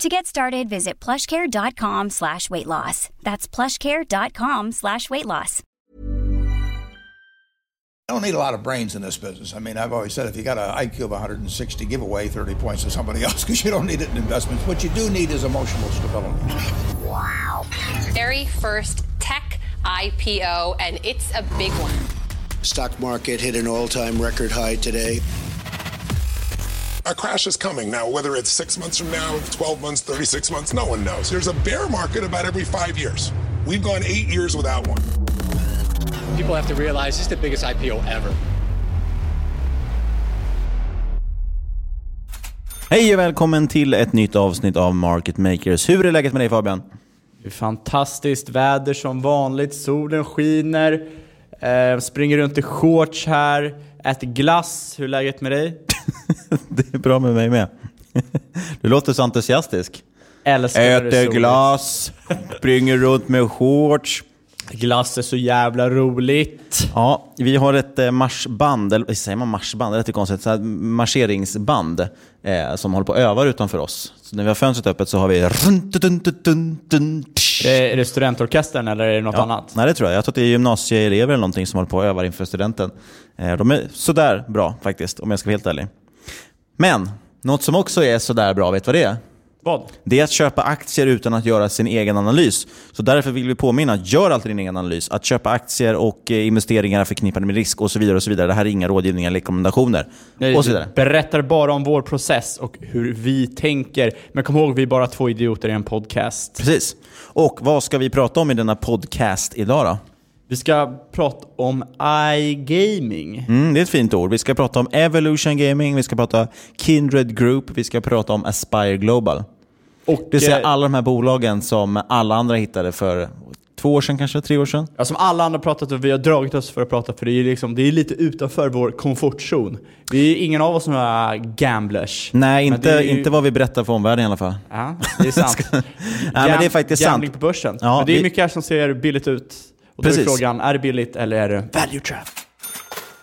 To get started, visit plushcare.com slash weight loss. That's plushcare.com slash weight loss. I don't need a lot of brains in this business. I mean, I've always said if you got an IQ of 160, give away 30 points to somebody else because you don't need it in investments. What you do need is emotional stability. Wow. Very first tech IPO, and it's a big one. Stock market hit an all-time record high today. A crash is coming now, whether it's six months from now, 12 months, 36 months, no one knows. There's a bear market about every five years. We've gone eight years without one. People have to realize this is the biggest IPO ever. Hej och välkommen till ett nytt avsnitt av Market Makers. Hur är läget med dig Fabian? Det är fantastiskt väder som vanligt, solen skiner, eh, springer runt i shorts här, äter glass. Hur är läget med dig? det är bra med mig med. Du låter så entusiastisk. Älskar Äter glass, springer runt med shorts. Glass är så jävla roligt. Ja, vi har ett eh, marschband, eller säger man marschband? Det är lite konstigt. Ett marscheringsband eh, som håller på att öva utanför oss. Så när vi har fönstret öppet så har vi... Är det studentorkestern eller är det något ja, annat? Nej, det tror jag. Jag tror att det är gymnasieelever eller någonting som håller på att öva inför studenten. Eh, de är sådär bra faktiskt, om jag ska vara helt ärlig. Men, något som också är sådär bra, vet du vad det är? Vad? Det är att köpa aktier utan att göra sin egen analys. Så därför vill vi påminna, gör alltid din egen analys. Att köpa aktier och eh, investeringar är förknippade med risk och så vidare. och så vidare. Det här är inga rådgivningar eller rekommendationer. Nej, och så vidare. berättar bara om vår process och hur vi tänker. Men kom ihåg, vi är bara två idioter i en podcast. Precis. Och vad ska vi prata om i denna podcast idag då? Vi ska prata om iGaming. Mm, det är ett fint ord. Vi ska prata om Evolution Gaming, vi ska prata Kindred Group, vi ska prata om Aspire Global. Och, det vill säga alla de här bolagen som alla andra hittade för två år sedan kanske, tre år sedan. Ja, som alla andra pratat och vi har dragit oss för att prata för det är, liksom, det är lite utanför vår komfortzon. Vi är ingen av oss några gamblers. Nej, inte, ju... inte vad vi berättar för omvärlden i alla fall. Ja, det är sant. Nej, men det är faktiskt Gambling sant. på börsen. Ja, men det är vi... mycket här som ser billigt ut. Och då Precis. är frågan, är det billigt eller är det value trap?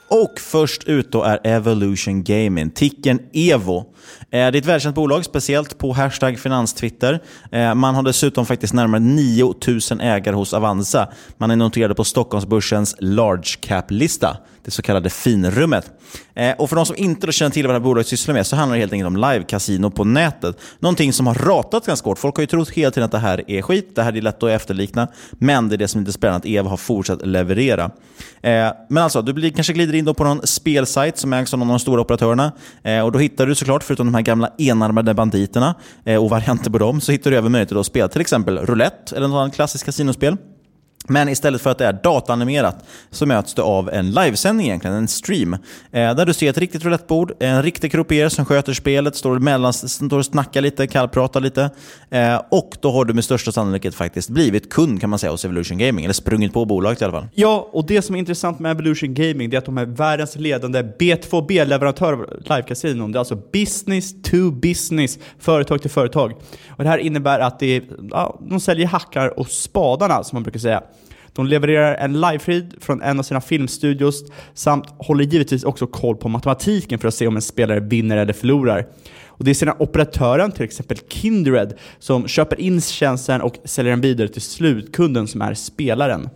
Och först ut då är Evolution Gaming, ticken EVO. Eh, det är ett välkänt bolag, speciellt på hashtag finanstwitter. Eh, man har dessutom faktiskt närmare 9000 ägare hos Avanza. Man är noterade på Stockholmsbörsens large cap-lista, det så kallade finrummet. Eh, och för de som inte känner till vad det här bolaget sysslar med så handlar det helt enkelt om live-casino på nätet. Någonting som har ratat ganska hårt. Folk har ju trott hela tiden att det här är skit, det här är lätt att efterlikna. Men det är det som är lite spännande, att Eva har fortsatt leverera. Men alltså, du blir, kanske glider in då på någon spelsajt som ägs av någon av de stora operatörerna. Och då hittar du såklart, förutom de här gamla enarmade banditerna eh, och varianter på dem, så hittar du även möjligheter att spela till exempel roulette eller något annat klassiskt kasinospel. Men istället för att det är dataanimerat så möts du av en livesändning egentligen, en stream. Eh, där du ser ett riktigt roulettebord, en riktig croupier som sköter spelet, står, mellan, står och snackar lite, kallpratar lite. Eh, och då har du med största sannolikhet faktiskt blivit kund kan man säga hos Evolution Gaming, eller sprungit på bolaget i alla fall. Ja, och det som är intressant med Evolution Gaming det är att de är världens ledande B2B-leverantör av livekasinon. Det är alltså business to business, företag till företag. Och det här innebär att det är, ja, de säljer hackar och spadarna som man brukar säga. De levererar en livefeed från en av sina filmstudios samt håller givetvis också koll på matematiken för att se om en spelare vinner eller förlorar. Och det är sedan operatören, till exempel Kindred, som köper in tjänsten och säljer den vidare till slutkunden som är spelaren.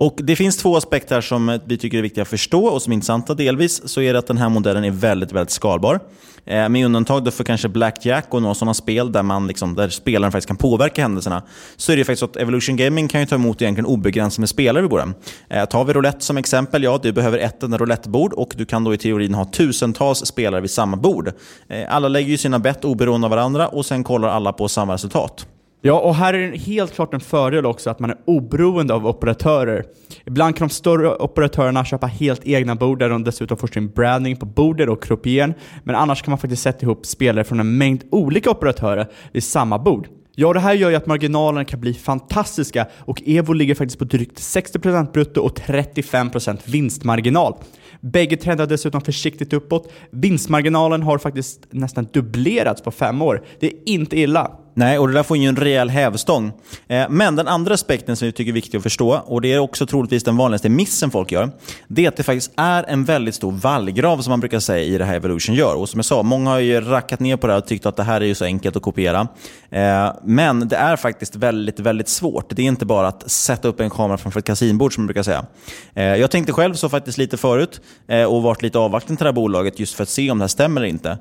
Och Det finns två aspekter här som vi tycker är viktiga att förstå och som är intressanta. Delvis så är det att den här modellen är väldigt, väldigt skalbar. Eh, med undantag för kanske Blackjack och några sådana spel där, man liksom, där spelaren faktiskt kan påverka händelserna, så är det faktiskt så att Evolution Gaming kan ju ta emot egentligen obegränsat med spelare vid borden. Eh, tar vi roulette som exempel, ja, du behöver ett enda roulettebord och du kan då i teorin ha tusentals spelare vid samma bord. Eh, alla lägger ju sina bett oberoende av varandra och sen kollar alla på samma resultat. Ja, och här är det helt klart en fördel också att man är oberoende av operatörer. Ibland kan de större operatörerna köpa helt egna bord där de dessutom får sin branding på bordet och kroppen. Men annars kan man faktiskt sätta ihop spelare från en mängd olika operatörer vid samma bord. Ja, det här gör ju att marginalerna kan bli fantastiska och Evo ligger faktiskt på drygt 60% brutto och 35% vinstmarginal. Bägge trendar dessutom försiktigt uppåt. Vinstmarginalen har faktiskt nästan dubblerats på fem år. Det är inte illa. Nej, och det där får ju en rejäl hävstång. Eh, men den andra aspekten som vi tycker är viktig att förstå, och det är också troligtvis den vanligaste missen folk gör, det är att det faktiskt är en väldigt stor vallgrav som man brukar säga i det här Evolution gör. Och som jag sa, många har ju rackat ner på det här och tyckt att det här är ju så enkelt att kopiera. Eh, men det är faktiskt väldigt, väldigt svårt. Det är inte bara att sätta upp en kamera framför ett kasinbord som man brukar säga. Eh, jag tänkte själv så faktiskt lite förut och varit lite avvaktande till det här bolaget just för att se om det här stämmer eller inte.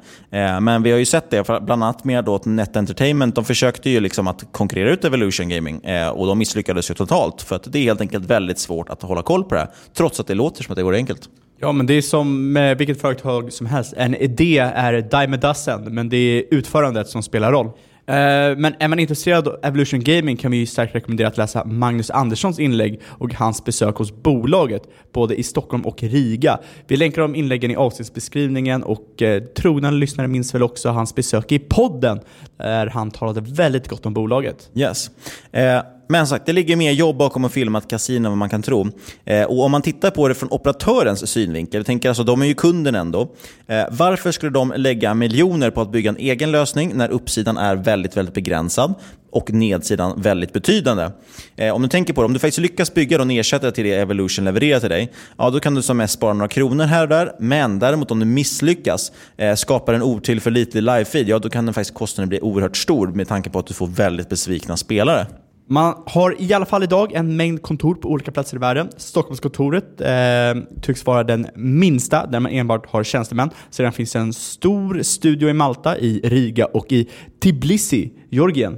Men vi har ju sett det, bland annat med då Net Entertainment de försökte ju liksom att konkurrera ut Evolution Gaming eh, och de misslyckades ju totalt. För att det är helt enkelt väldigt svårt att hålla koll på det här, trots att det låter som att det går enkelt. Ja, men det är som med vilket företag som helst. En idé är dime a dozen, men det är utförandet som spelar roll. Eh, men är man intresserad av Evolution Gaming kan vi ju starkt rekommendera att läsa Magnus Anderssons inlägg och hans besök hos bolaget, både i Stockholm och Riga. Vi länkar de inläggen i avsnittsbeskrivningen och eh, trogna lyssnare minns väl också hans besök i podden, där han talade väldigt gott om bolaget. Yes. Eh men sagt, det ligger mer jobb bakom att filma ett kasino än vad man kan tro. Eh, och om man tittar på det från operatörens synvinkel, tänker alltså, de är ju kunden ändå. Eh, varför skulle de lägga miljoner på att bygga en egen lösning när uppsidan är väldigt, väldigt begränsad? Och nedsidan väldigt betydande. Eh, om du tänker på det, om du faktiskt lyckas bygga en ersättare till det Evolution levererar till dig, ja, då kan du som mest spara några kronor här och där. Men däremot om du misslyckas, eh, skapar en otillförlitlig live-feed, ja, då kan den faktiskt kostnaden bli oerhört stor med tanke på att du får väldigt besvikna spelare. Man har i alla fall idag en mängd kontor på olika platser i världen. Stockholmskontoret eh, tycks vara den minsta, där man enbart har tjänstemän. Sedan finns en stor studio i Malta, i Riga och i Tbilisi, Georgien.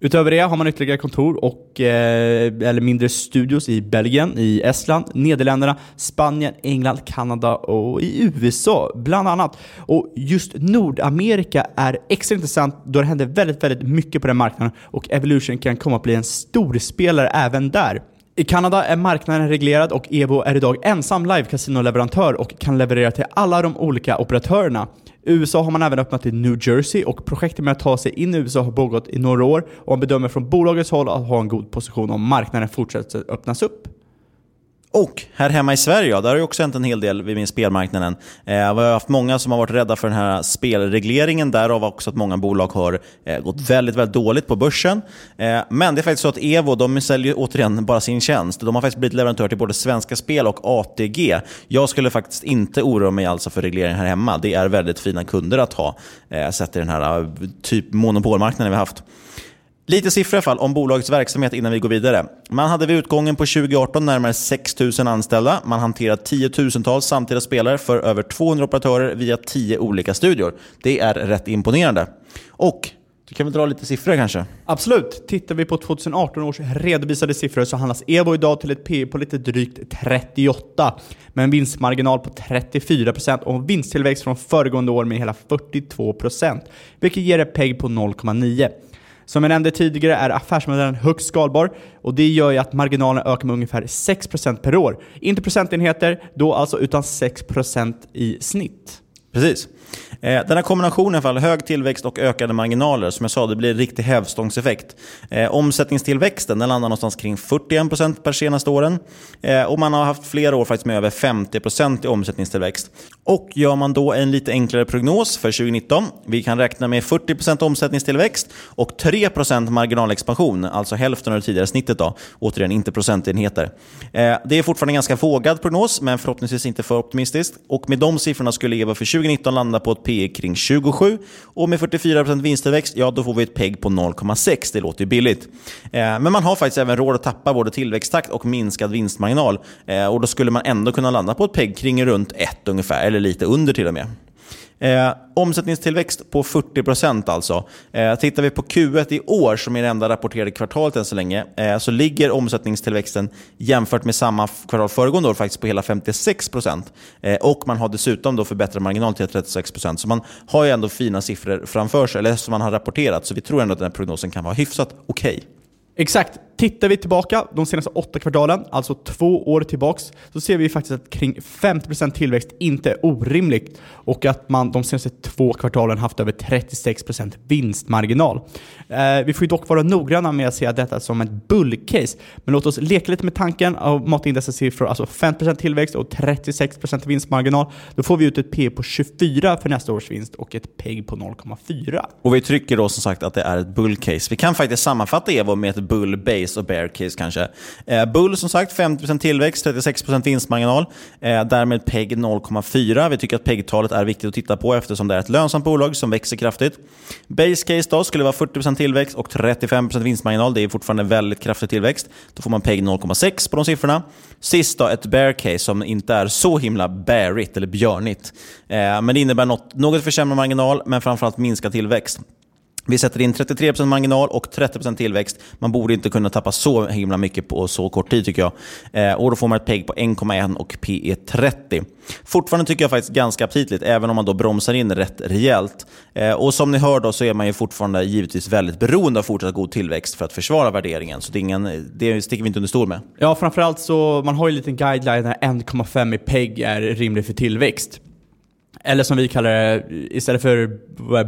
Utöver det har man ytterligare kontor och, eh, eller mindre studios i Belgien, i Estland, Nederländerna, Spanien, England, Kanada och i USA bland annat. Och just Nordamerika är extra intressant då det händer väldigt, väldigt mycket på den marknaden och Evolution kan komma att bli en storspelare även där. I Kanada är marknaden reglerad och Evo är idag ensam live leverantör och kan leverera till alla de olika operatörerna. I USA har man även öppnat i New Jersey och projektet med att ta sig in i USA har pågått i några år och man bedömer från bolagets håll att ha en god position om marknaden fortsätter öppnas upp. Och här hemma i Sverige, ja, där har det också hänt en hel del vid min spelmarknaden. Eh, vi har haft många som har varit rädda för den här spelregleringen, därav också att många bolag har eh, gått väldigt, väldigt dåligt på börsen. Eh, men det är faktiskt så att Evo, de säljer återigen bara sin tjänst. De har faktiskt blivit leverantör till både Svenska Spel och ATG. Jag skulle faktiskt inte oroa mig alltså för regleringen här hemma. Det är väldigt fina kunder att ha, eh, sett i den här eh, typ monopolmarknaden vi har haft. Lite siffror i alla fall om bolagets verksamhet innan vi går vidare. Man hade vid utgången på 2018 närmare 6 000 anställda. Man hanterar tiotusentals samtida spelare för över 200 operatörer via 10 olika studior. Det är rätt imponerande. Och du kan väl dra lite siffror kanske? Absolut. Tittar vi på 2018 års redovisade siffror så handlas Evo idag till ett P på lite drygt 38 med en vinstmarginal på 34% och en vinsttillväxt från föregående år med hela 42% vilket ger ett PEG på 0,9. Som jag nämnde tidigare är affärsmodellen högst skalbar och det gör ju att marginalen ökar med ungefär 6% per år. Inte procentenheter då alltså, utan 6% i snitt. Precis. Eh, den här kombinationen, för hög tillväxt och ökade marginaler, som jag sa, det blir en riktig hävstångseffekt. Eh, omsättningstillväxten den landar någonstans kring 41% per senaste åren. Eh, och man har haft flera år faktiskt med över 50% i omsättningstillväxt. Och gör man då en lite enklare prognos för 2019, vi kan räkna med 40% omsättningstillväxt och 3% marginalexpansion, alltså hälften av det tidigare snittet. Då. Återigen, inte procentenheter. Det är fortfarande en ganska vågad prognos, men förhoppningsvis inte för optimistiskt. Och med de siffrorna skulle EVA för 2019 landa på ett P kring 27 och med 44% vinsttillväxt, ja då får vi ett PEG på 0,6. Det låter ju billigt. Eh, men man har faktiskt även råd att tappa både tillväxttakt och minskad vinstmarginal. Eh, och då skulle man ändå kunna landa på ett PEG kring runt 1 ungefär, eller lite under till och med. Eh, omsättningstillväxt på 40% alltså. Eh, tittar vi på Q1 i år, som är det enda rapporterade kvartalet än så länge, eh, så ligger omsättningstillväxten jämfört med samma kvartal föregående år faktiskt på hela 56%. Eh, och man har dessutom då förbättrat marginal till 36%. Så man har ju ändå fina siffror framför sig, eller som man har rapporterat. Så vi tror ändå att den här prognosen kan vara hyfsat okej. Okay. Exakt. Tittar vi tillbaka de senaste åtta kvartalen, alltså två år tillbaks, så ser vi faktiskt att kring 50% tillväxt inte är orimligt och att man de senaste två kvartalen haft över 36% vinstmarginal. Eh, vi får dock vara noggranna med att se detta som ett bullcase, men låt oss leka lite med tanken och mata in dessa siffror, alltså 50% tillväxt och 36% vinstmarginal. Då får vi ut ett P på 24 för nästa års vinst och ett PEG på 0,4. Och vi trycker då som sagt att det är ett bullcase. Vi kan faktiskt sammanfatta Evo med ett bullbase case och bear case kanske. Eh, Bull som sagt 50% tillväxt, 36% vinstmarginal. Eh, därmed PEG 0,4. Vi tycker att PEG-talet är viktigt att titta på eftersom det är ett lönsamt bolag som växer kraftigt. Base case då skulle vara 40% tillväxt och 35% vinstmarginal. Det är fortfarande väldigt kraftig tillväxt. Då får man PEG 0,6 på de siffrorna. Sist då, ett bear case som inte är så himla bearigt eller björnigt. Eh, men det innebär något, något försämrad marginal, men framförallt minskad tillväxt. Vi sätter in 33% marginal och 30% tillväxt. Man borde inte kunna tappa så himla mycket på så kort tid tycker jag. Eh, och Då får man ett PEG på 1,1 och PE 30. Fortfarande tycker jag faktiskt ganska aptitligt, även om man då bromsar in rätt rejält. Eh, och Som ni hör då så är man ju fortfarande givetvis väldigt beroende av fortsatt god tillväxt för att försvara värderingen. Så det, är ingen, det sticker vi inte under stol med. Ja, framförallt så man har ju en liten guideline där 1,5 i PEG är rimlig för tillväxt. Eller som vi kallar det, istället för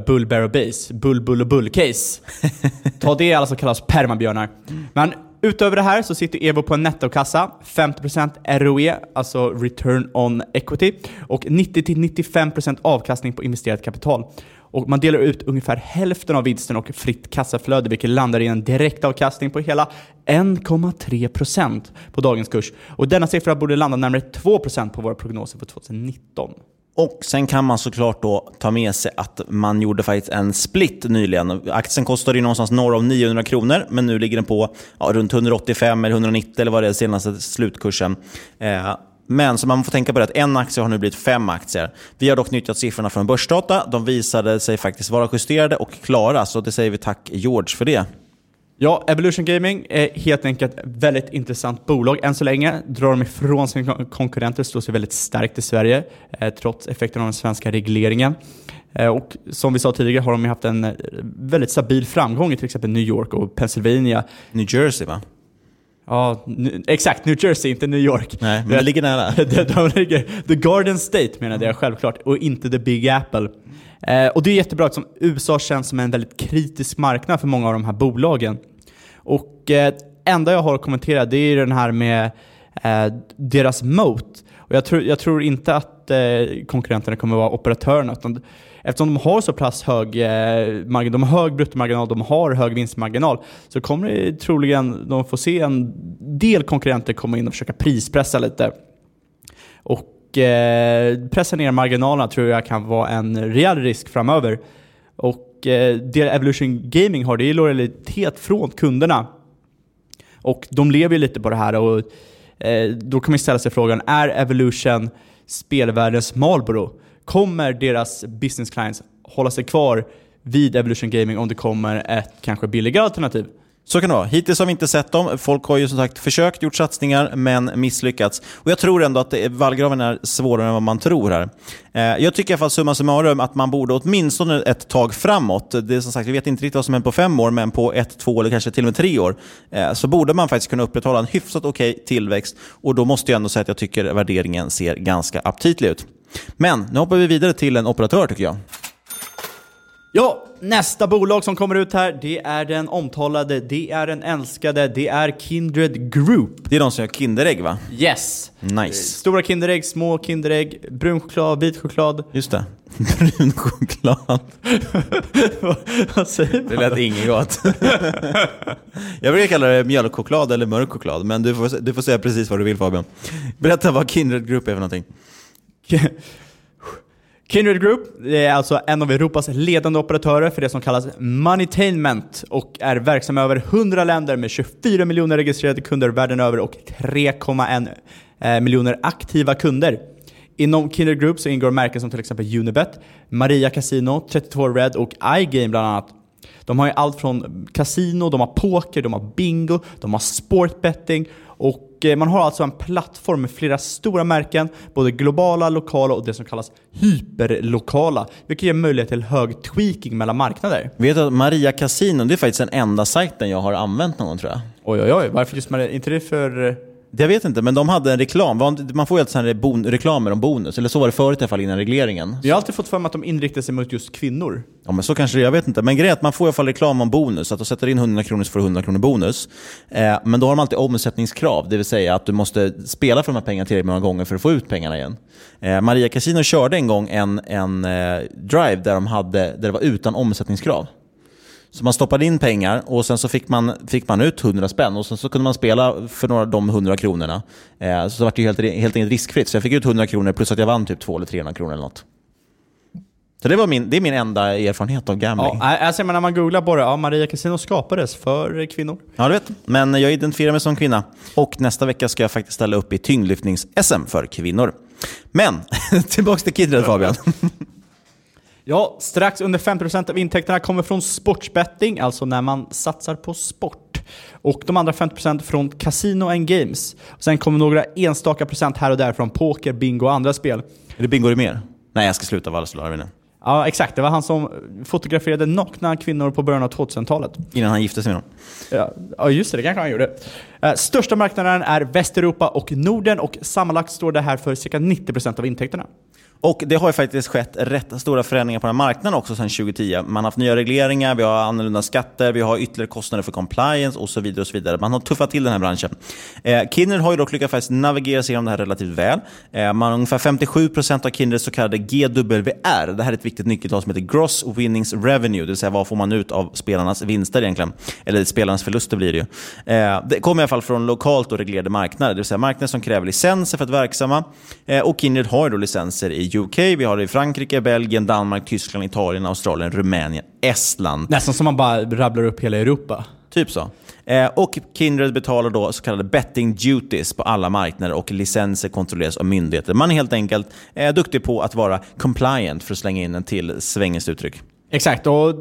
bull, bear och base, bull, bull och bull-case. Ta det alla som kallas permabjörnar. Men utöver det här så sitter Evo på en nettokassa, 50% ROE, alltså return on equity, och 90-95% avkastning på investerat kapital. Och man delar ut ungefär hälften av vinsten och fritt kassaflöde, vilket landar i en direktavkastning på hela 1,3% på dagens kurs. Och denna siffra borde landa närmare 2% på våra prognoser för 2019. Och Sen kan man såklart då ta med sig att man gjorde faktiskt en split nyligen. Aktien kostade ju någonstans norr om 900 kronor, men nu ligger den på ja, runt 185 eller 190 eller vad det är senaste slutkursen. Eh, men så man får tänka på det att en aktie har nu blivit fem aktier. Vi har dock nyttjat siffrorna från Börsdata. De visade sig faktiskt vara justerade och klara, så det säger vi tack George för det. Ja, Evolution Gaming är helt enkelt ett väldigt intressant bolag. Än så länge drar de ifrån sina konkurrenter, står sig väldigt starkt i Sverige, eh, trots effekten av den svenska regleringen. Eh, och som vi sa tidigare har de haft en eh, väldigt stabil framgång i till exempel New York och Pennsylvania. New Jersey va? Ja, exakt. New Jersey, inte New York. Nej, men det ligger nära. de, de ligger, the Garden State menade jag självklart, och inte the Big Apple. Eh, och det är jättebra eftersom USA känns som en väldigt kritisk marknad för många av de här bolagen. Och eh, enda jag har att kommentera det är den här med eh, deras moat. Och jag tror, jag tror inte att eh, konkurrenterna kommer att vara operatörerna. Utan eftersom de har så pass hög eh, margin, de har hög bruttomarginal, de har hög vinstmarginal, så kommer det troligen de få se en del konkurrenter komma in och försöka prispressa lite. Och eh, pressa ner marginalerna tror jag kan vara en rejäl risk framöver. Och eh, det Evolution Gaming har, det är lojalitet från kunderna. Och de lever ju lite på det här och eh, då kan man ställa sig frågan, är Evolution spelvärldens Marlboro? Kommer deras business clients hålla sig kvar vid Evolution Gaming om det kommer ett kanske billigare alternativ? Så kan det vara. Hittills har vi inte sett dem. Folk har ju som sagt försökt, gjort satsningar, men misslyckats. Och Jag tror ändå att vallgraven är svårare än vad man tror här. Eh, jag tycker i alla fall summa summarum att man borde åtminstone ett tag framåt, det är som sagt, vi vet inte riktigt vad som händer på fem år, men på ett, två eller kanske till och med tre år, eh, så borde man faktiskt kunna upprätthålla en hyfsat okej okay tillväxt. Och då måste jag ändå säga att jag tycker värderingen ser ganska aptitlig ut. Men nu hoppar vi vidare till en operatör tycker jag. Ja, nästa bolag som kommer ut här, det är den omtalade, det är den älskade, det är Kindred Group. Det är de som gör Kinderägg va? Yes. Nice. Stora Kinderägg, små Kinderägg, brun choklad, vit choklad. Just det. Brun choklad. Vad säger man? Det lät inget gott. jag brukar kalla det mjölkchoklad eller mörk choklad, men du får, du får säga precis vad du vill Fabian. Berätta vad Kindred Group är för någonting. Kindred Group är alltså en av Europas ledande operatörer för det som kallas Moneytainment och är verksam i över 100 länder med 24 miljoner registrerade kunder världen över och 3,1 eh, miljoner aktiva kunder. Inom Kindred Group så ingår märken som till exempel Unibet, Maria Casino, 32 Red och iGame bland annat. De har ju allt från kasino, de har poker, de har bingo, de har sportbetting och eh, man har alltså en plattform med flera stora märken, både globala, lokala och det som kallas hyperlokala, vilket ger möjlighet till hög tweaking mellan marknader. Vet du att Maria Casino, det är faktiskt den enda sajten jag har använt någon gång tror jag. Oj oj oj, varför just Maria? Inte det för... Jag vet inte, men de hade en reklam. Man får ju alltid sådana bon reklamer om bonus, eller så var det förut i alla fall innan regleringen. Jag har alltid fått för mig att de inriktar sig mot just kvinnor. Ja men så kanske det jag vet inte. Men grejen är att man får i alla fall reklam om bonus, att du sätter in 100 kronor så får du 100 kronor bonus. Eh, men då har de alltid omsättningskrav, det vill säga att du måste spela för de här pengarna tillräckligt många gånger för att få ut pengarna igen. Eh, Maria Casino körde en gång en, en eh, drive där, de hade, där det var utan omsättningskrav. Så man stoppade in pengar och sen så fick man, fick man ut 100 spänn och sen så kunde man spela för några av de 100 kronorna. Eh, så det var det helt, helt enkelt riskfritt. Så jag fick ut 100 kronor plus att jag vann typ 200 eller 300 kronor eller något. Så det, var min, det är min enda erfarenhet av gambling. Ja, alltså, när man googlar på det, ja, Maria Casino skapades för kvinnor. Ja, du vet. Men jag identifierar mig som kvinna. Och nästa vecka ska jag faktiskt ställa upp i tyngdlyftnings-SM för kvinnor. Men, tillbaka till Kindred Fabian. Ja, strax under 50% av intäkterna kommer från sportsbetting, alltså när man satsar på sport. Och de andra 50% från Casino and Games. Och sen kommer några enstaka procent här och där från poker, bingo och andra spel. Är det bingo det mer? Nej, jag ska sluta vara nu. Ja, exakt. Det var han som fotograferade nakna kvinnor på början av 2000-talet. Innan han gifte sig med dem. Ja, just det. Det kanske han gjorde. Eh, största marknaden är Västeuropa och Norden och sammanlagt står det här för cirka 90% av intäkterna. Och det har ju faktiskt skett rätt stora förändringar på den här marknaden också sedan 2010. Man har haft nya regleringar, vi har annorlunda skatter, vi har ytterligare kostnader för compliance och så vidare. och så vidare. Man har tuffat till den här branschen. Eh, Kindred har ju dock lyckats faktiskt navigera sig igenom det här relativt väl. Eh, man har ungefär 57% av Kindreds så kallade GWR. Det här är ett viktigt nyckeltal som heter Gross Winnings Revenue, det vill säga vad får man ut av spelarnas vinster egentligen. Eller spelarnas förluster blir det ju. Eh, det kommer i alla fall från lokalt och reglerade marknader, det vill säga marknader som kräver licenser för att verksamma. Eh, och Kindred har ju då licenser i UK, vi har det i Frankrike, Belgien, Danmark, Tyskland, Italien, Australien, Rumänien, Estland. Nästan som man bara rabblar upp hela Europa. Typ så. Eh, och Kindred betalar då så kallade betting duties på alla marknader och licenser kontrolleras av myndigheter. Man är helt enkelt eh, duktig på att vara compliant, för att slänga in en till svängiskt uttryck. Exakt. och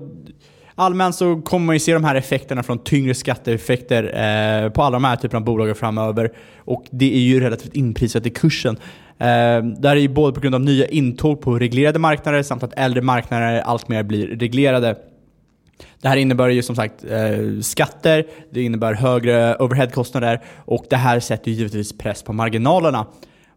Allmänt så kommer man ju se de här effekterna från tyngre skatteeffekter eh, på alla de här typerna av bolag framöver. Och det är ju relativt inprisat i kursen. Eh, här är ju både på grund av nya intåg på reglerade marknader samt att äldre marknader alltmer blir reglerade. Det här innebär ju som sagt eh, skatter, det innebär högre overheadkostnader och det här sätter ju givetvis press på marginalerna.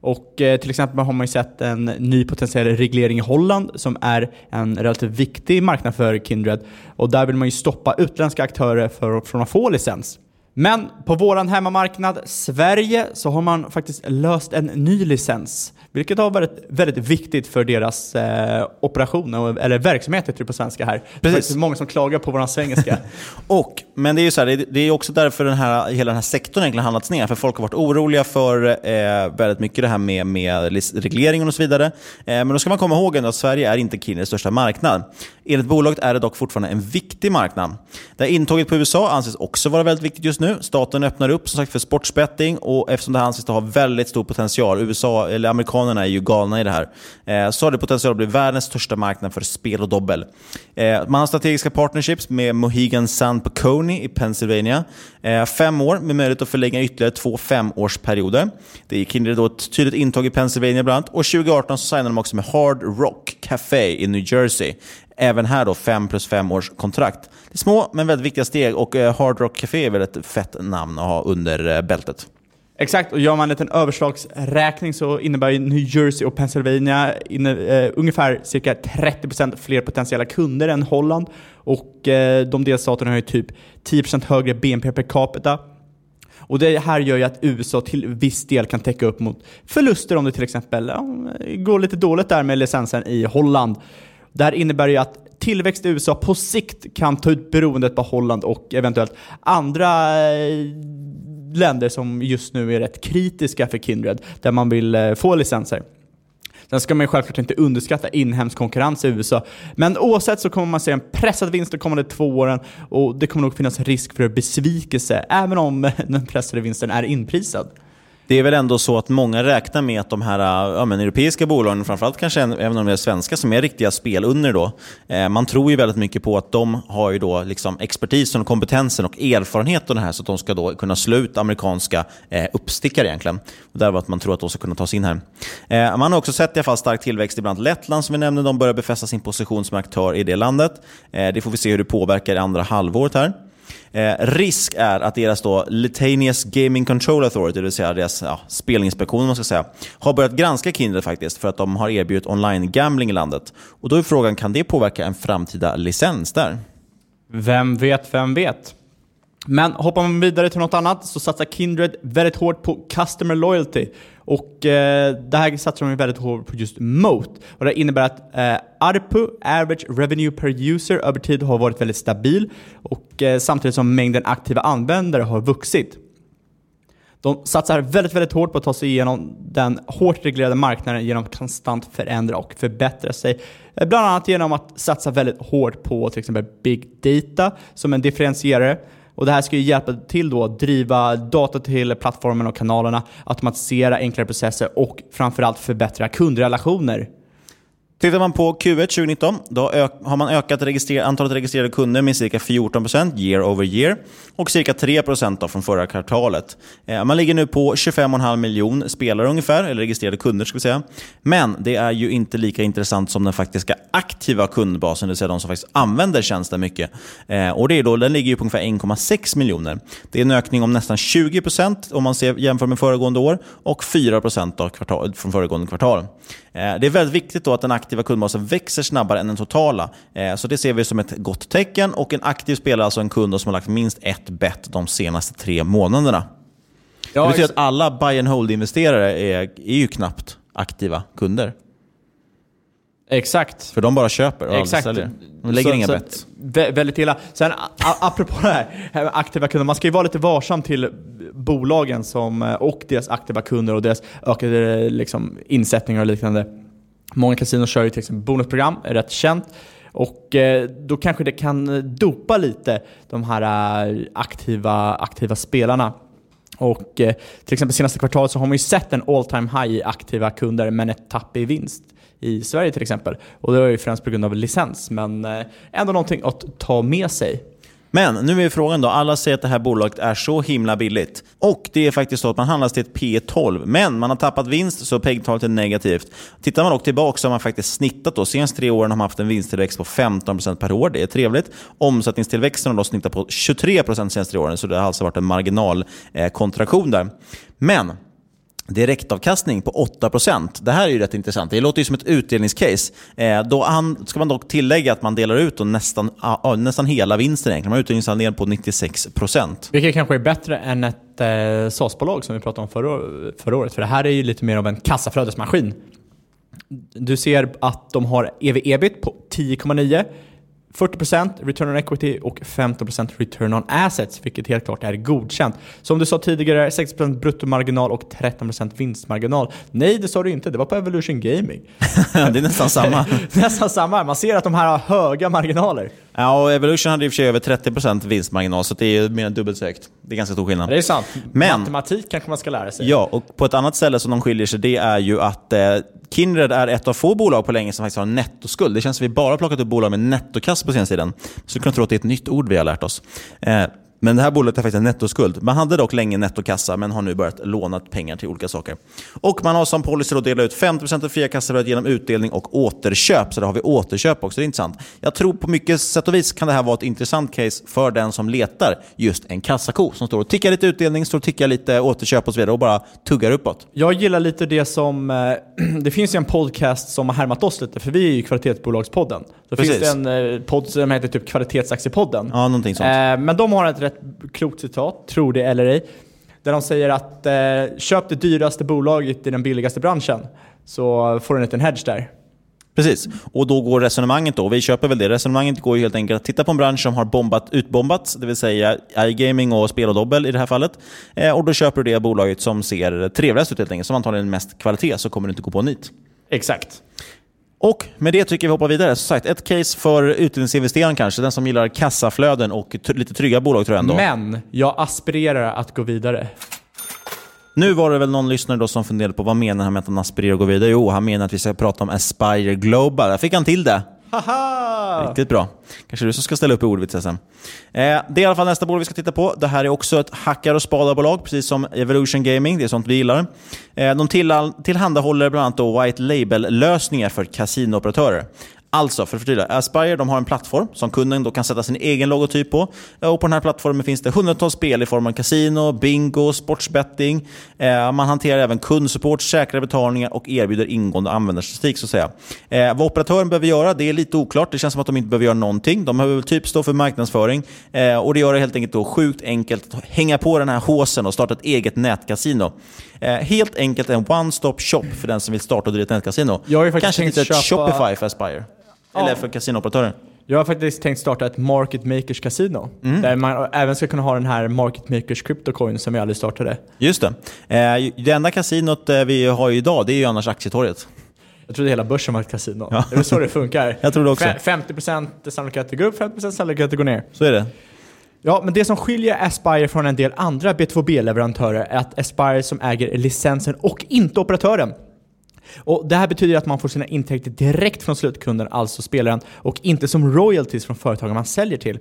Och eh, till exempel har man ju sett en ny potentiell reglering i Holland som är en relativt viktig marknad för Kindred. Och där vill man ju stoppa utländska aktörer för, från att få licens. Men på våran hemmamarknad, Sverige, så har man faktiskt löst en ny licens. Vilket har varit väldigt viktigt för deras eh, operation, eller verksamhet heter det på sänska här. Precis. Det är många som klagar på vår svengelska. och, men det är ju så här, det är också därför den här, hela den här sektorn egentligen handlats ner. För folk har varit oroliga för eh, väldigt mycket det här med, med regleringen och så vidare. Eh, men då ska man komma ihåg att Sverige är inte Kinners största marknad. Enligt bolaget är det dock fortfarande en viktig marknad. Det här intåget på USA anses också vara väldigt viktigt just nu. Staten öppnar upp som sagt för sportsbetting och eftersom det anses ha väldigt stor potential, USA, eller amerikanska amerikanerna är ju galna i det här, eh, så har det potential att bli världens största marknad för spel och dobbel. Eh, man har strategiska partnerships med Mohegan Sun Coney i Pennsylvania. Eh, fem år med möjlighet att förlänga ytterligare två femårsperioder. Det gick in då ett tydligt intag i Pennsylvania bland annat. Och 2018 så signade de också med Hard Rock Café i New Jersey. Även här då 5 plus 5 års kontrakt. Det är små men väldigt viktiga steg och eh, Hard Rock Café är väl ett fett namn att ha under eh, bältet. Exakt, och gör man en liten överslagsräkning så innebär ju New Jersey och Pennsylvania inne, eh, ungefär cirka 30% fler potentiella kunder än Holland. Och eh, de delstaterna har ju typ 10% högre BNP per capita. Och det här gör ju att USA till viss del kan täcka upp mot förluster om det till exempel ja, går lite dåligt där med licensen i Holland. Det här innebär ju att tillväxt i USA på sikt kan ta ut beroendet på Holland och eventuellt andra eh, länder som just nu är rätt kritiska för Kindred, där man vill eh, få licenser. Sen ska man ju självklart inte underskatta inhemsk konkurrens i USA. Men oavsett så kommer man se en pressad vinst de kommande två åren och det kommer nog finnas risk för besvikelse, även om den pressade vinsten är inprisad det är väl ändå så att många räknar med att de här äh, ja, men europeiska bolagen, framförallt kanske även om det är svenska, som är riktiga spelunder då, eh, man tror ju väldigt mycket på att de har ju då liksom expertisen, kompetensen och erfarenheten här så att de ska då kunna slå ut amerikanska eh, uppstickare egentligen. Och därför att man tror att de ska kunna ta sig in här. Eh, man har också sett i alla fall stark tillväxt i bland annat Lettland som vi nämnde. De börjar befästa sin position som aktör i det landet. Eh, det får vi se hur det påverkar i andra halvåret här. Eh, risk är att deras då Litanias Gaming Control Authority, det vill säga deras ja, spelinspektion, man ska säga, har börjat granska Kindred faktiskt för att de har erbjudit online-gambling i landet. Och Då är frågan, kan det påverka en framtida licens där? Vem vet, vem vet? Men hoppar man vidare till något annat så satsar Kindred väldigt hårt på customer loyalty. Och eh, det här satsar de väldigt hårt på just Moat. Och det innebär att eh, ARPU, average revenue per user, över tid har varit väldigt stabil och eh, samtidigt som mängden aktiva användare har vuxit. De satsar väldigt, väldigt hårt på att ta sig igenom den hårt reglerade marknaden genom att konstant förändra och förbättra sig. Eh, bland annat genom att satsa väldigt hårt på till exempel big data som en differentierare och det här ska ju hjälpa till då att driva data till plattformen och kanalerna, automatisera enklare processer och framförallt förbättra kundrelationer. Tittar man på Q1 2019 då har man ökat registrer antalet registrerade kunder med cirka 14% year over year och cirka 3% från förra kvartalet. Eh, man ligger nu på 25,5 miljoner spelare ungefär, eller registrerade kunder ska vi säga. Men det är ju inte lika intressant som den faktiska aktiva kundbasen, det vill säga de som faktiskt använder tjänsten mycket. Eh, och det är då, den ligger ju på ungefär 1,6 miljoner. Det är en ökning om nästan 20% om man ser, jämför med föregående år och 4% kvartal, från föregående kvartal. Eh, det är väldigt viktigt då att den aktiva kundbasen växer snabbare än den totala. Så det ser vi som ett gott tecken och en aktiv spelare, alltså en kund som har lagt minst ett bett de senaste tre månaderna. Ja, det betyder att alla buy and hold-investerare är, är ju knappt aktiva kunder. Exakt. För de bara köper och Exakt. säljer. De lägger så, inga bett. Väldigt illa. Sen apropå det här, aktiva kunder. Man ska ju vara lite varsam till bolagen som, och deras aktiva kunder och deras ökade liksom, insättningar och liknande. Många kasinon kör ju till exempel bonusprogram, är rätt känt. Och eh, då kanske det kan dopa lite de här eh, aktiva, aktiva spelarna. Och eh, till exempel senaste kvartalet så har man ju sett en all time high i aktiva kunder men ett tapp i vinst i Sverige till exempel. Och det är ju främst på grund av licens, men eh, ändå någonting att ta med sig. Men nu är frågan då, alla säger att det här bolaget är så himla billigt. Och det är faktiskt så att man handlas till ett P 12 men man har tappat vinst så PEG-talet är negativt. Tittar man dock tillbaka så har man faktiskt snittat då, senaste tre åren har man haft en vinsttillväxt på 15% per år, det är trevligt. Omsättningstillväxten har då snittat på 23% de senaste tre åren, så det har alltså varit en marginalkontraktion där. Men direktavkastning på 8%. Det här är ju rätt intressant. Det låter ju som ett utdelningscase. Eh, då ska man dock tillägga att man delar ut då nästan, ah, nästan hela vinsten. Egentligen. Man har utdelningsandel på 96%. Vilket kanske är bättre än ett eh, SAS-bolag som vi pratade om förra, förra året. För det här är ju lite mer av en kassaflödesmaskin. Du ser att de har ev-ebit på 10,9 40% return on equity och 15% return on assets, vilket helt klart är godkänt. Som du sa tidigare, 60% bruttomarginal och 13% vinstmarginal. Nej, det sa du inte. Det var på Evolution Gaming. det är nästan samma. nästan samma. Man ser att de här har höga marginaler. Ja, och Evolution hade i och för sig över 30% vinstmarginal, så det är mer än dubbelt så högt. Det är ganska stor skillnad. Det är sant. Men, Matematik kanske man ska lära sig. Ja, och på ett annat ställe som de skiljer sig, det är ju att eh, Kindred är ett av få bolag på länge som faktiskt har en nettoskuld. Det känns som att vi bara har plockat upp bolag med nettokass på senaste tiden. Så du kan tro att det är ett nytt ord vi har lärt oss. Eh, men det här bolaget har faktiskt en nettoskuld. Man hade dock länge nettokassa, men har nu börjat låna pengar till olika saker. Och man har som policy att dela ut 50% av fria kassaflödet genom utdelning och återköp. Så där har vi återköp också, det är intressant. Jag tror på mycket sätt och vis kan det här vara ett intressant case för den som letar just en kassako som står och tickar lite utdelning, står och tickar lite återköp och så vidare och bara tuggar uppåt. Jag gillar lite det som, eh, det finns ju en podcast som har härmat oss lite, för vi är ju kvalitetsbolagspodden. Precis. finns det en eh, podd som heter typ Kvalitetsaktiepodden. Ja, någonting sånt. Eh, men de har ett rätt klokt citat, tror det eller ej, där de säger att eh, köp det dyraste bolaget i den billigaste branschen, så får du en liten hedge där. Precis, och då går resonemanget då, vi köper väl det, resonemanget går ju helt enkelt att titta på en bransch som har bombat, utbombats, det vill säga iGaming och spel och dobbel i det här fallet. Eh, och då köper du det bolaget som ser trevligast ut helt enkelt, som antagligen mest kvalitet, så kommer du inte gå på nit. Exakt. Och med det tycker jag vi hoppar vidare. Som sagt, ett case för utdelningsinvesteraren kanske, den som gillar kassaflöden och lite trygga bolag tror jag ändå. Men jag aspirerar att gå vidare. Nu var det väl någon lyssnare då som funderade på vad menar han med att han aspirerar att gå vidare? Jo, han menar att vi ska prata om Aspire Global. Där fick han till det. Haha! Riktigt bra. Kanske du som ska ställa upp i ordvitsar sen. Eh, det är i alla fall nästa bolag vi ska titta på. Det här är också ett hackar och spadarbolag, precis som Evolution Gaming. Det är sånt vi gillar. Eh, de tillhandahåller bland annat white label-lösningar för kasinooperatörer. Alltså, för att förtydliga, Aspire de har en plattform som kunden då kan sätta sin egen logotyp på. Och på den här plattformen finns det hundratals spel i form av kasino, bingo, sportsbetting. Eh, man hanterar även kundsupport, säkra betalningar och erbjuder ingående användarstatistik. Så att säga. Eh, vad operatören behöver göra, det är lite oklart. Det känns som att de inte behöver göra någonting. De behöver typ stå för marknadsföring. Eh, och det gör det helt enkelt då sjukt enkelt att hänga på den här håsen och starta ett eget nätkasino. Eh, helt enkelt en one-stop shop för den som vill starta och driva ett nätkasino. Jag har ju faktiskt Kanske tänkt lite köpa- Shopify för Aspire. Eller för kasinooperatörer. Jag har faktiskt tänkt starta ett market makers casino. Mm. Där man även ska kunna ha den här market makers cryptocoin som vi aldrig startade. Just det. Eh, det enda kasinot eh, vi har idag, det är ju annars aktietorget. Jag trodde hela börsen var ett kasino. Ja. Det är väl så det funkar. Jag tror det också. Fe- 50% sannolikhet att det går upp, 50% sannolikhet att det går ner. Så är det. Ja, men det som skiljer Aspire från en del andra B2B-leverantörer är att Aspire som äger licensen och inte operatören. Och Det här betyder att man får sina intäkter direkt från slutkunden, alltså spelaren, och inte som royalties från företagen man säljer till.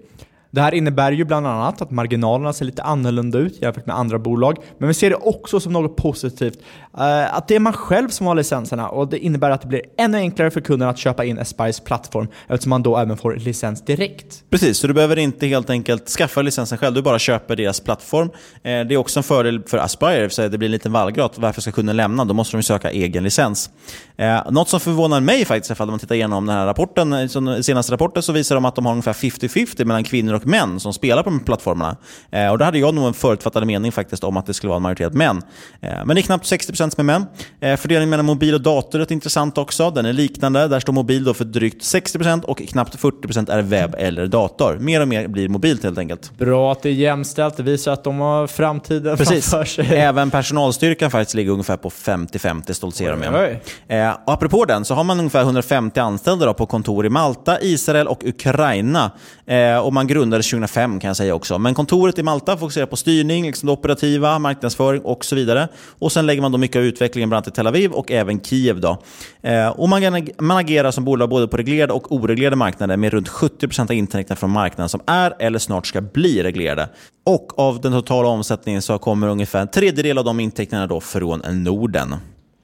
Det här innebär ju bland annat att marginalerna ser lite annorlunda ut jämfört med andra bolag, men vi ser det också som något positivt. eh, att det är man själv som har licenserna och det innebär att det blir ännu enklare för kunden att köpa in Aspires plattform eftersom man då även får licens direkt. Precis, så du behöver inte helt enkelt skaffa licensen själv, du bara köper deras plattform. Eh, det är också en fördel för Aspire, för det blir en liten vallgrat, Varför ska kunden lämna? Då måste de ju söka egen licens. Eh, något som förvånar mig faktiskt, ifall man tittar igenom den här rapporten, eh, den senaste rapporten, så visar de att de har ungefär 50-50 mellan kvinnor och män som spelar på de här plattformarna. Eh, och då hade jag nog en förutfattad mening faktiskt om att det skulle vara en majoritet män. Eh, men det är knappt 60% som är män. Eh, fördelningen mellan mobil och dator är intressant också. Den är liknande. Där står mobil då för drygt 60% och knappt 40% är webb eller dator. Mer och mer blir mobilt helt enkelt. Bra att det är jämställt, det visar att de har framtiden Precis. framför sig. Även personalstyrkan faktiskt ligger ungefär på 50-50 stoltserar de med. Eh, och apropå den så har man ungefär 150 anställda på kontor i Malta, Israel och Ukraina. Eh, och man grundades 2005 kan jag säga också. Men kontoret i Malta fokuserar på styrning, liksom det operativa, marknadsföring och så vidare. Och sen lägger man då mycket av utvecklingen bland annat i Tel Aviv och även Kiev. Då. Eh, och man, man agerar som bolag både på reglerade och oreglerade marknader med runt 70% av intäkterna från marknaden som är eller snart ska bli reglerade. Och av den totala omsättningen så kommer ungefär en tredjedel av de intäkterna då från Norden.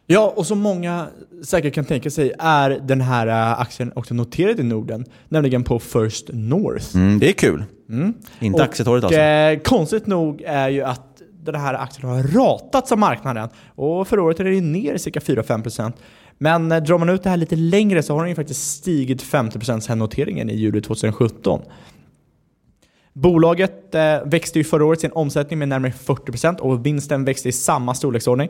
Ja, och som många säkert kan tänka sig är den här äh, aktien också noterad i Norden, nämligen på First North. Mm, det är kul. Inte aktietorget alltså. Eh, konstigt nog är ju att den här aktien har ratats av marknaden och förra året är den ner cirka 4-5%. Men eh, drar man ut det här lite längre så har den ju faktiskt stigit 50% sedan noteringen i juli 2017. Bolaget eh, växte ju förra året sin omsättning med närmare 40% och vinsten växte i samma storleksordning.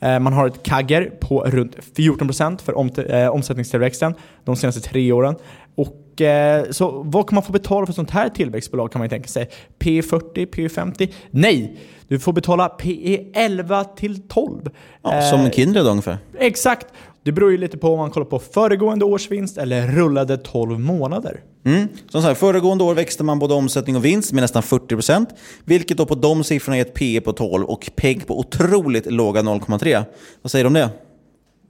Eh, man har ett kagger på runt 14% för om, eh, omsättningstillväxten de senaste tre åren. Och eh, så vad kan man få betala för sånt här tillväxtbolag kan man ju tänka sig? P40, P50? Nej! Du får betala PE11 till 12. Ja, som Kindred ungefär. Exakt! Det beror ju lite på om man kollar på föregående års vinst eller rullade 12 månader. Mm. Som sagt, föregående år växte man både omsättning och vinst med nästan 40%, vilket då på de siffrorna är ett P på 12 och PEG på otroligt låga 0,3. Vad säger du om det?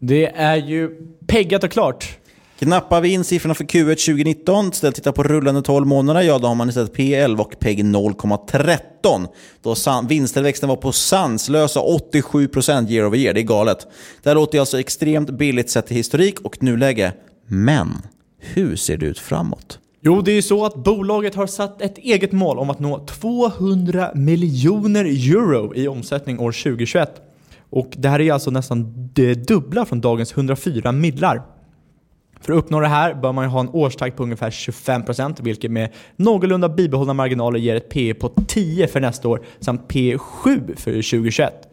Det är ju peggat och klart. Knappar vi in siffrorna för Q1 2019, istället tittar på rullande 12 månader, ja då har man istället P11 och PEG 0,13. Då vinsttillväxten var på sanslösa 87% year over year. Det är galet. Det här låter alltså extremt billigt sett till historik och nuläge. Men hur ser det ut framåt? Jo, det är ju så att bolaget har satt ett eget mål om att nå 200 miljoner euro i omsättning år 2021. Och det här är alltså nästan det dubbla från dagens 104 millar. För att uppnå det här bör man ha en årstakt på ungefär 25% vilket med någorlunda bibehållna marginaler ger ett P på 10 för nästa år samt P7 för 2021.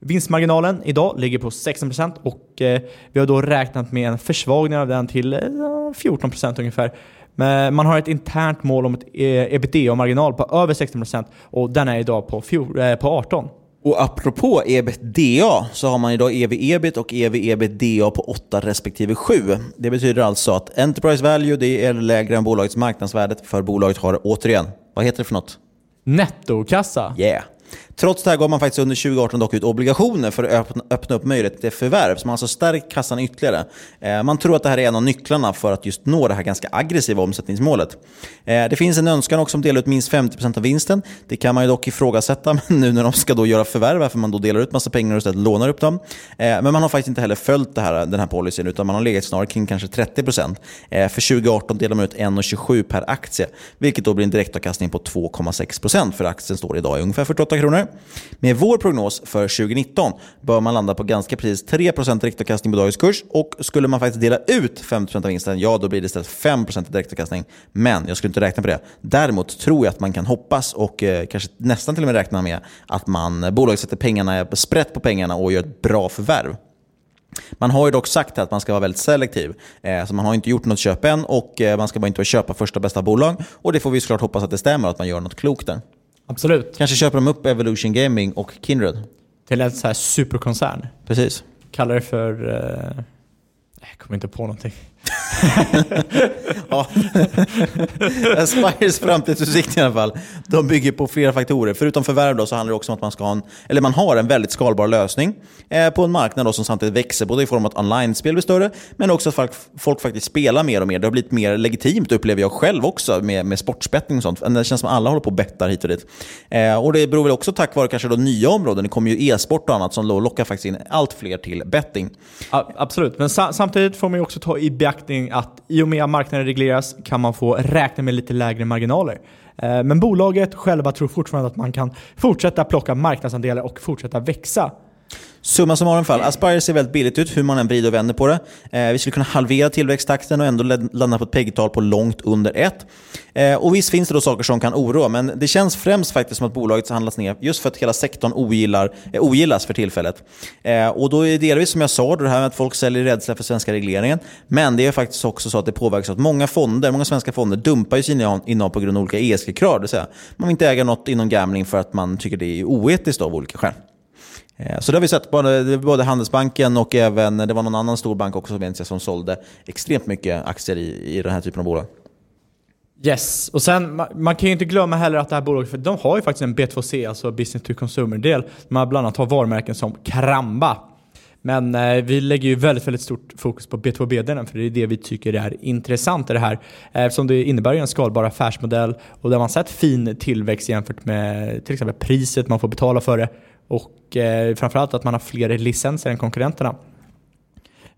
Vinstmarginalen idag ligger på 16% och eh, vi har då räknat med en försvagning av den till eh, 14% ungefär. Men man har ett internt mål om ett eh, ebitda-marginal på över 16% och den är idag på, eh, på 18%. Och apropå ebitda så har man idag ev-ebit och ev-ebitda på 8 respektive 7. Det betyder alltså att Enterprise Value det är lägre än bolagets marknadsvärdet för bolaget har återigen, vad heter det för något? Nettokassa. Yeah. Trots det här gav man faktiskt under 2018 dock ut obligationer för att öppna, öppna upp möjlighet till förvärv. Så man har alltså stärkt kassan ytterligare. Eh, man tror att det här är en av nycklarna för att just nå det här ganska aggressiva omsättningsmålet. Eh, det finns en önskan också om att dela ut minst 50% av vinsten. Det kan man ju dock ifrågasätta nu när de ska då göra förvärv, varför man då delar ut massa pengar och istället lånar upp dem. Eh, men man har faktiskt inte heller följt det här, den här policyn, utan man har legat snarare kring kanske 30%. Eh, för 2018 delar man ut 1,27 per aktie, vilket då blir en direktavkastning på 2,6% för aktien står idag i ungefär 48 kronor. Med vår prognos för 2019 bör man landa på ganska precis 3% direktavkastning på dagens kurs och skulle man faktiskt dela ut 50% av vinsten, ja då blir det istället 5% direktavkastning. Men jag skulle inte räkna på det. Däremot tror jag att man kan hoppas och eh, kanske nästan till och med räkna med att man, eh, bolaget sätter pengarna, sprätt på pengarna och gör ett bra förvärv. Man har ju dock sagt att man ska vara väldigt selektiv. Eh, så man har inte gjort något köp än och eh, man ska bara inte köpa första bästa bolag. Och det får vi såklart hoppas att det stämmer och att man gör något klokt där. Absolut. Kanske köper de upp Evolution Gaming och Kindred. Till en så här superkoncern. Precis. Kallar det för... Uh... Jag kommer inte på någonting ja. Aspires framtidsutsikt i alla fall, de bygger på flera faktorer. Förutom förvärv då, så handlar det också om att man, ska ha en, eller man har en väldigt skalbar lösning eh, på en marknad då, som samtidigt växer, både i form av att online-spel blir större, men också att folk, folk, faktiskt spelar mer och mer. Det har blivit mer legitimt, upplever jag själv också, med, med sportsbetting och sånt. Det känns som att alla håller på och bettar hit och dit. Eh, och det beror väl också tack vare kanske då nya områden. Det kommer ju e-sport och annat som lockar faktiskt in allt fler till betting. Absolut, men sa samtidigt får man också ta i beaktning att i och med att marknaden regleras kan man få räkna med lite lägre marginaler. Eh, men bolaget själva tror fortfarande att man kan fortsätta plocka marknadsandelar och fortsätta växa. Summa summarum fall, Aspire ser väldigt billigt ut hur man än vrider och vänder på det. Eh, vi skulle kunna halvera tillväxttakten och ändå landa på ett PEG-tal på långt under 1. Eh, och visst finns det då saker som kan oroa, men det känns främst faktiskt som att bolaget handlas ner just för att hela sektorn ogillar, eh, ogillas för tillfället. Eh, och då är det delvis som jag sa, det här med att folk säljer rädsla för svenska regleringen. Men det är faktiskt också så att det påverkas av att många fonder, många svenska fonder dumpar ju sina innehav på grund av olika ESG-krav. Det vill säga, man vill inte äga något inom gambling för att man tycker det är oetiskt av olika skäl. Eh, så det har vi sett, både, både Handelsbanken och även det var någon annan stor bank också som sålde extremt mycket aktier i, i den här typen av bolag. Yes, och sen man kan ju inte glömma heller att det här bolaget, för de har ju faktiskt en B2C, alltså business to consumer-del. Man bland annat har varumärken som Kramba. Men eh, vi lägger ju väldigt, väldigt stort fokus på B2B-delen för det är det vi tycker är intressant i det här. Eftersom det innebär ju en skalbar affärsmodell och där man sett fin tillväxt jämfört med till exempel priset man får betala för det och eh, framförallt att man har fler licenser än konkurrenterna.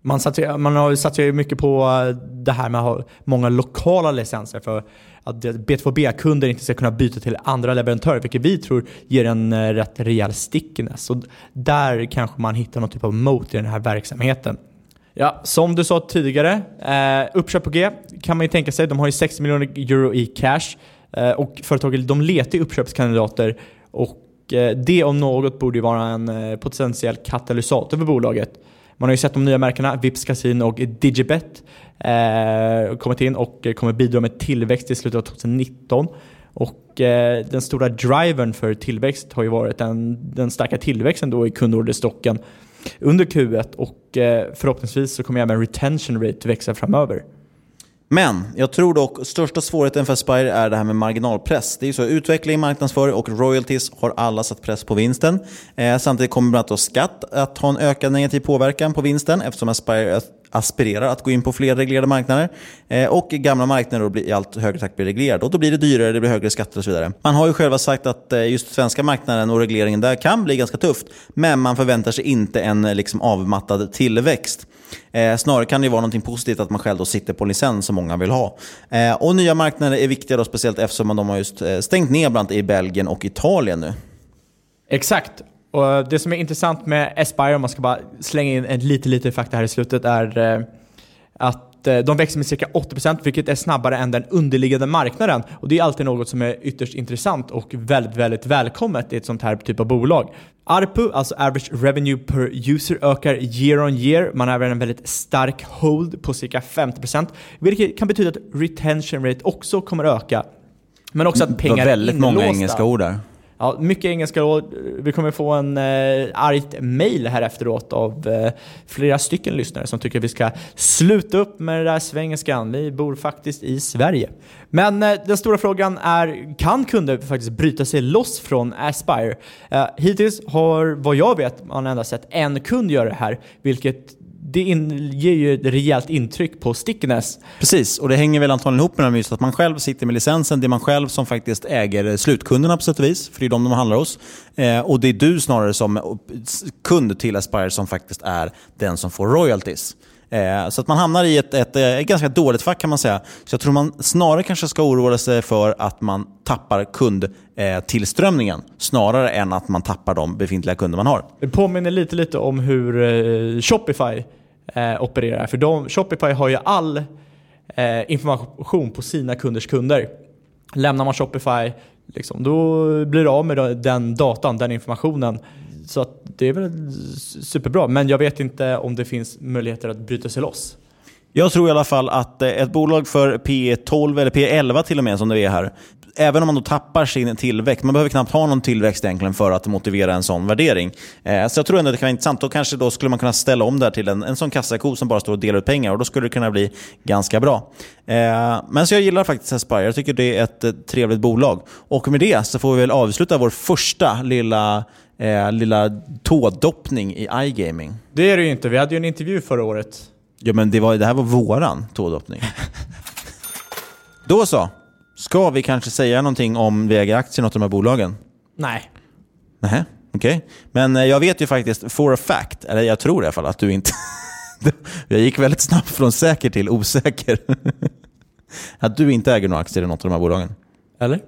Man, satsar, man har satsat mycket på eh, det här med att ha många lokala licenser för att B2B-kunder inte ska kunna byta till andra leverantörer, vilket vi tror ger en eh, rätt rejäl stickiness. Och där kanske man hittar någon typ av moat i den här verksamheten. Ja, som du sa tidigare, eh, uppköp på G kan man ju tänka sig. De har ju 60 miljoner euro i cash eh, och företaget de letar uppköpskandidater och Eh, det om något borde ju vara en eh, potentiell katalysator för bolaget. Man har ju sett de nya märkena, Vips Casino och Digibet eh, kommit in och eh, kommer bidra med tillväxt i slutet av 2019. Och eh, den stora drivern för tillväxt har ju varit den, den starka tillväxten då i kundorderstocken under Q1 och eh, förhoppningsvis så kommer även retention rate växa framöver. Men jag tror dock största svårigheten för Aspire är det här med marginalpress. Det är ju så, utveckling, marknadsföring och royalties har alla satt press på vinsten. Eh, samtidigt kommer bland annat skatt att ha en ökad negativ påverkan på vinsten eftersom Aspire aspirerar att gå in på fler reglerade marknader. Eh, och gamla marknader blir i allt högre takt blir reglerade. Och då blir det dyrare, det blir högre skatter och så vidare. Man har ju själva sagt att eh, just svenska marknaden och regleringen där kan bli ganska tufft. Men man förväntar sig inte en eh, liksom, avmattad tillväxt. Eh, snarare kan det vara något positivt att man själv då sitter på licens som många vill ha. Eh, och Nya marknader är viktiga, då, speciellt eftersom de har just eh, stängt ner bland annat i Belgien och Italien nu. Exakt. Och eh, det som är intressant med Aspire, om man ska bara slänga in en lite, lite fakta här i slutet, är eh, att de växer med cirka 80% vilket är snabbare än den underliggande marknaden. Och Det är alltid något som är ytterst intressant och väldigt, väldigt välkommet i ett sånt här typ av bolag. ARPU, alltså average revenue per user, ökar year on year. Man har även en väldigt stark hold på cirka 50% vilket kan betyda att retention rate också kommer öka. Men också att pengar det var väldigt är inlåsta. många engelska ord där. Ja, mycket engelska råd. Vi kommer få en eh, argt mail här efteråt av eh, flera stycken lyssnare som tycker att vi ska sluta upp med det där svengelskan. Vi bor faktiskt i Sverige. Men eh, den stora frågan är, kan kunder faktiskt bryta sig loss från Aspire? Eh, hittills har, vad jag vet, man endast sett en kund göra det här, vilket det ger ju ett rejält intryck på stickiness. Precis, och det hänger väl antagligen ihop med just att man själv sitter med licensen. Det är man själv som faktiskt äger slutkunderna på sätt och vis, för det är de de handlar hos. Eh, och det är du snarare som kund till Aspire som faktiskt är den som får royalties. Eh, så att man hamnar i ett, ett, ett, ganska dåligt fack kan man säga. Så jag tror man snarare kanske ska oroa sig för att man tappar kundtillströmningen eh, snarare än att man tappar de befintliga kunder man har. Det påminner lite, lite om hur eh, Shopify eh, opererar. För de, Shopify har ju all eh, information på sina kunders kunder. Lämnar man Shopify, liksom, då blir det av med den datan, den informationen. Så det är väl superbra, men jag vet inte om det finns möjligheter att bryta sig loss. Jag tror i alla fall att eh, ett bolag för P12 eller P11 till och med som det är här, även om man då tappar sin tillväxt, man behöver knappt ha någon tillväxt egentligen för att motivera en sån värdering. Eh, så jag tror ändå att det kan vara intressant. Då kanske då skulle man kunna ställa om det här till en, en sån kassako som bara står och delar ut pengar och då skulle det kunna bli ganska bra. Eh, men så jag gillar faktiskt Aspire. Jag tycker det är ett trevligt bolag. Och med det så får vi väl avsluta vår första lilla eh, lilla tådoppning i iGaming. Det är det ju inte. Vi hade ju en intervju förra året. Ja, men det, var, det här var våran tådoppning. Då så. Ska vi kanske säga någonting om vi äger aktier i något av de här bolagen? Nej. Nej, okej. Okay. Men eh, jag vet ju faktiskt for a fact, eller jag tror i alla fall att du inte... jag gick väldigt snabbt från säker till osäker. att du inte äger några aktier i något av de här bolagen. Eller?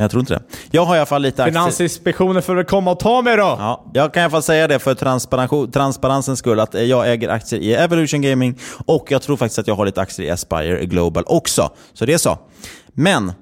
Jag tror inte det. Jag har i alla fall lite aktier. Finansinspektionen får väl komma och ta mig då! Ja, jag kan i alla fall säga det för transparensens skull att jag äger aktier i Evolution Gaming och jag tror faktiskt att jag har lite aktier i Aspire Global också. Så det är så. Men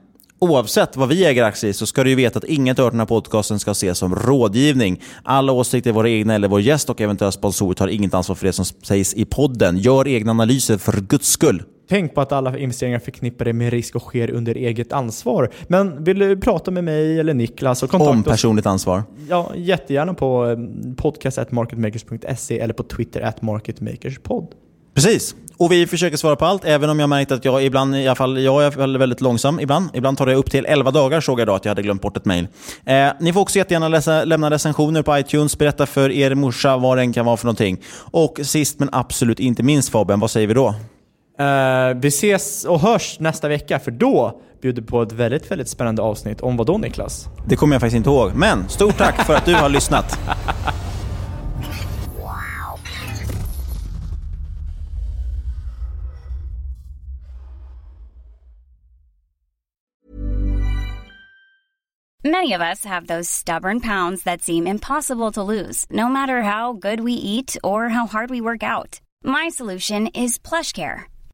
Oavsett vad vi äger aktier i så ska du veta att inget av den här podcasten ska ses som rådgivning. Alla åsikter våra egna eller vår gäst och eventuella sponsorer tar inget ansvar för det som sägs i podden. Gör egna analyser för guds skull. Tänk på att alla investeringar förknippade med risk och sker under eget ansvar. Men vill du prata med mig eller Niklas och kontakta Om personligt ansvar? Ja, jättegärna på eh, podcast.marketmakers.se eller på Twitter at marketmakerspod. Precis. Och vi försöker svara på allt, även om jag märkt att jag ibland, i alla fall, jag är väldigt långsam ibland. Ibland tar det upp till 11 dagar såg jag idag att jag hade glömt bort ett mail. Eh, ni får också jättegärna läsa, lämna recensioner på iTunes, berätta för er morsa vad den kan vara för någonting. Och sist men absolut inte minst Fabian, vad säger vi då? Uh, vi ses och hörs nästa vecka, för då bjuder på ett väldigt, väldigt spännande avsnitt. Om vad då Niklas? Det kommer jag faktiskt inte ihåg. Men stort tack för att du har lyssnat. Many of us have those stubborn pounds that seem impossible to lose, no matter how good we eat or how hard we work out. My solution is PlushCare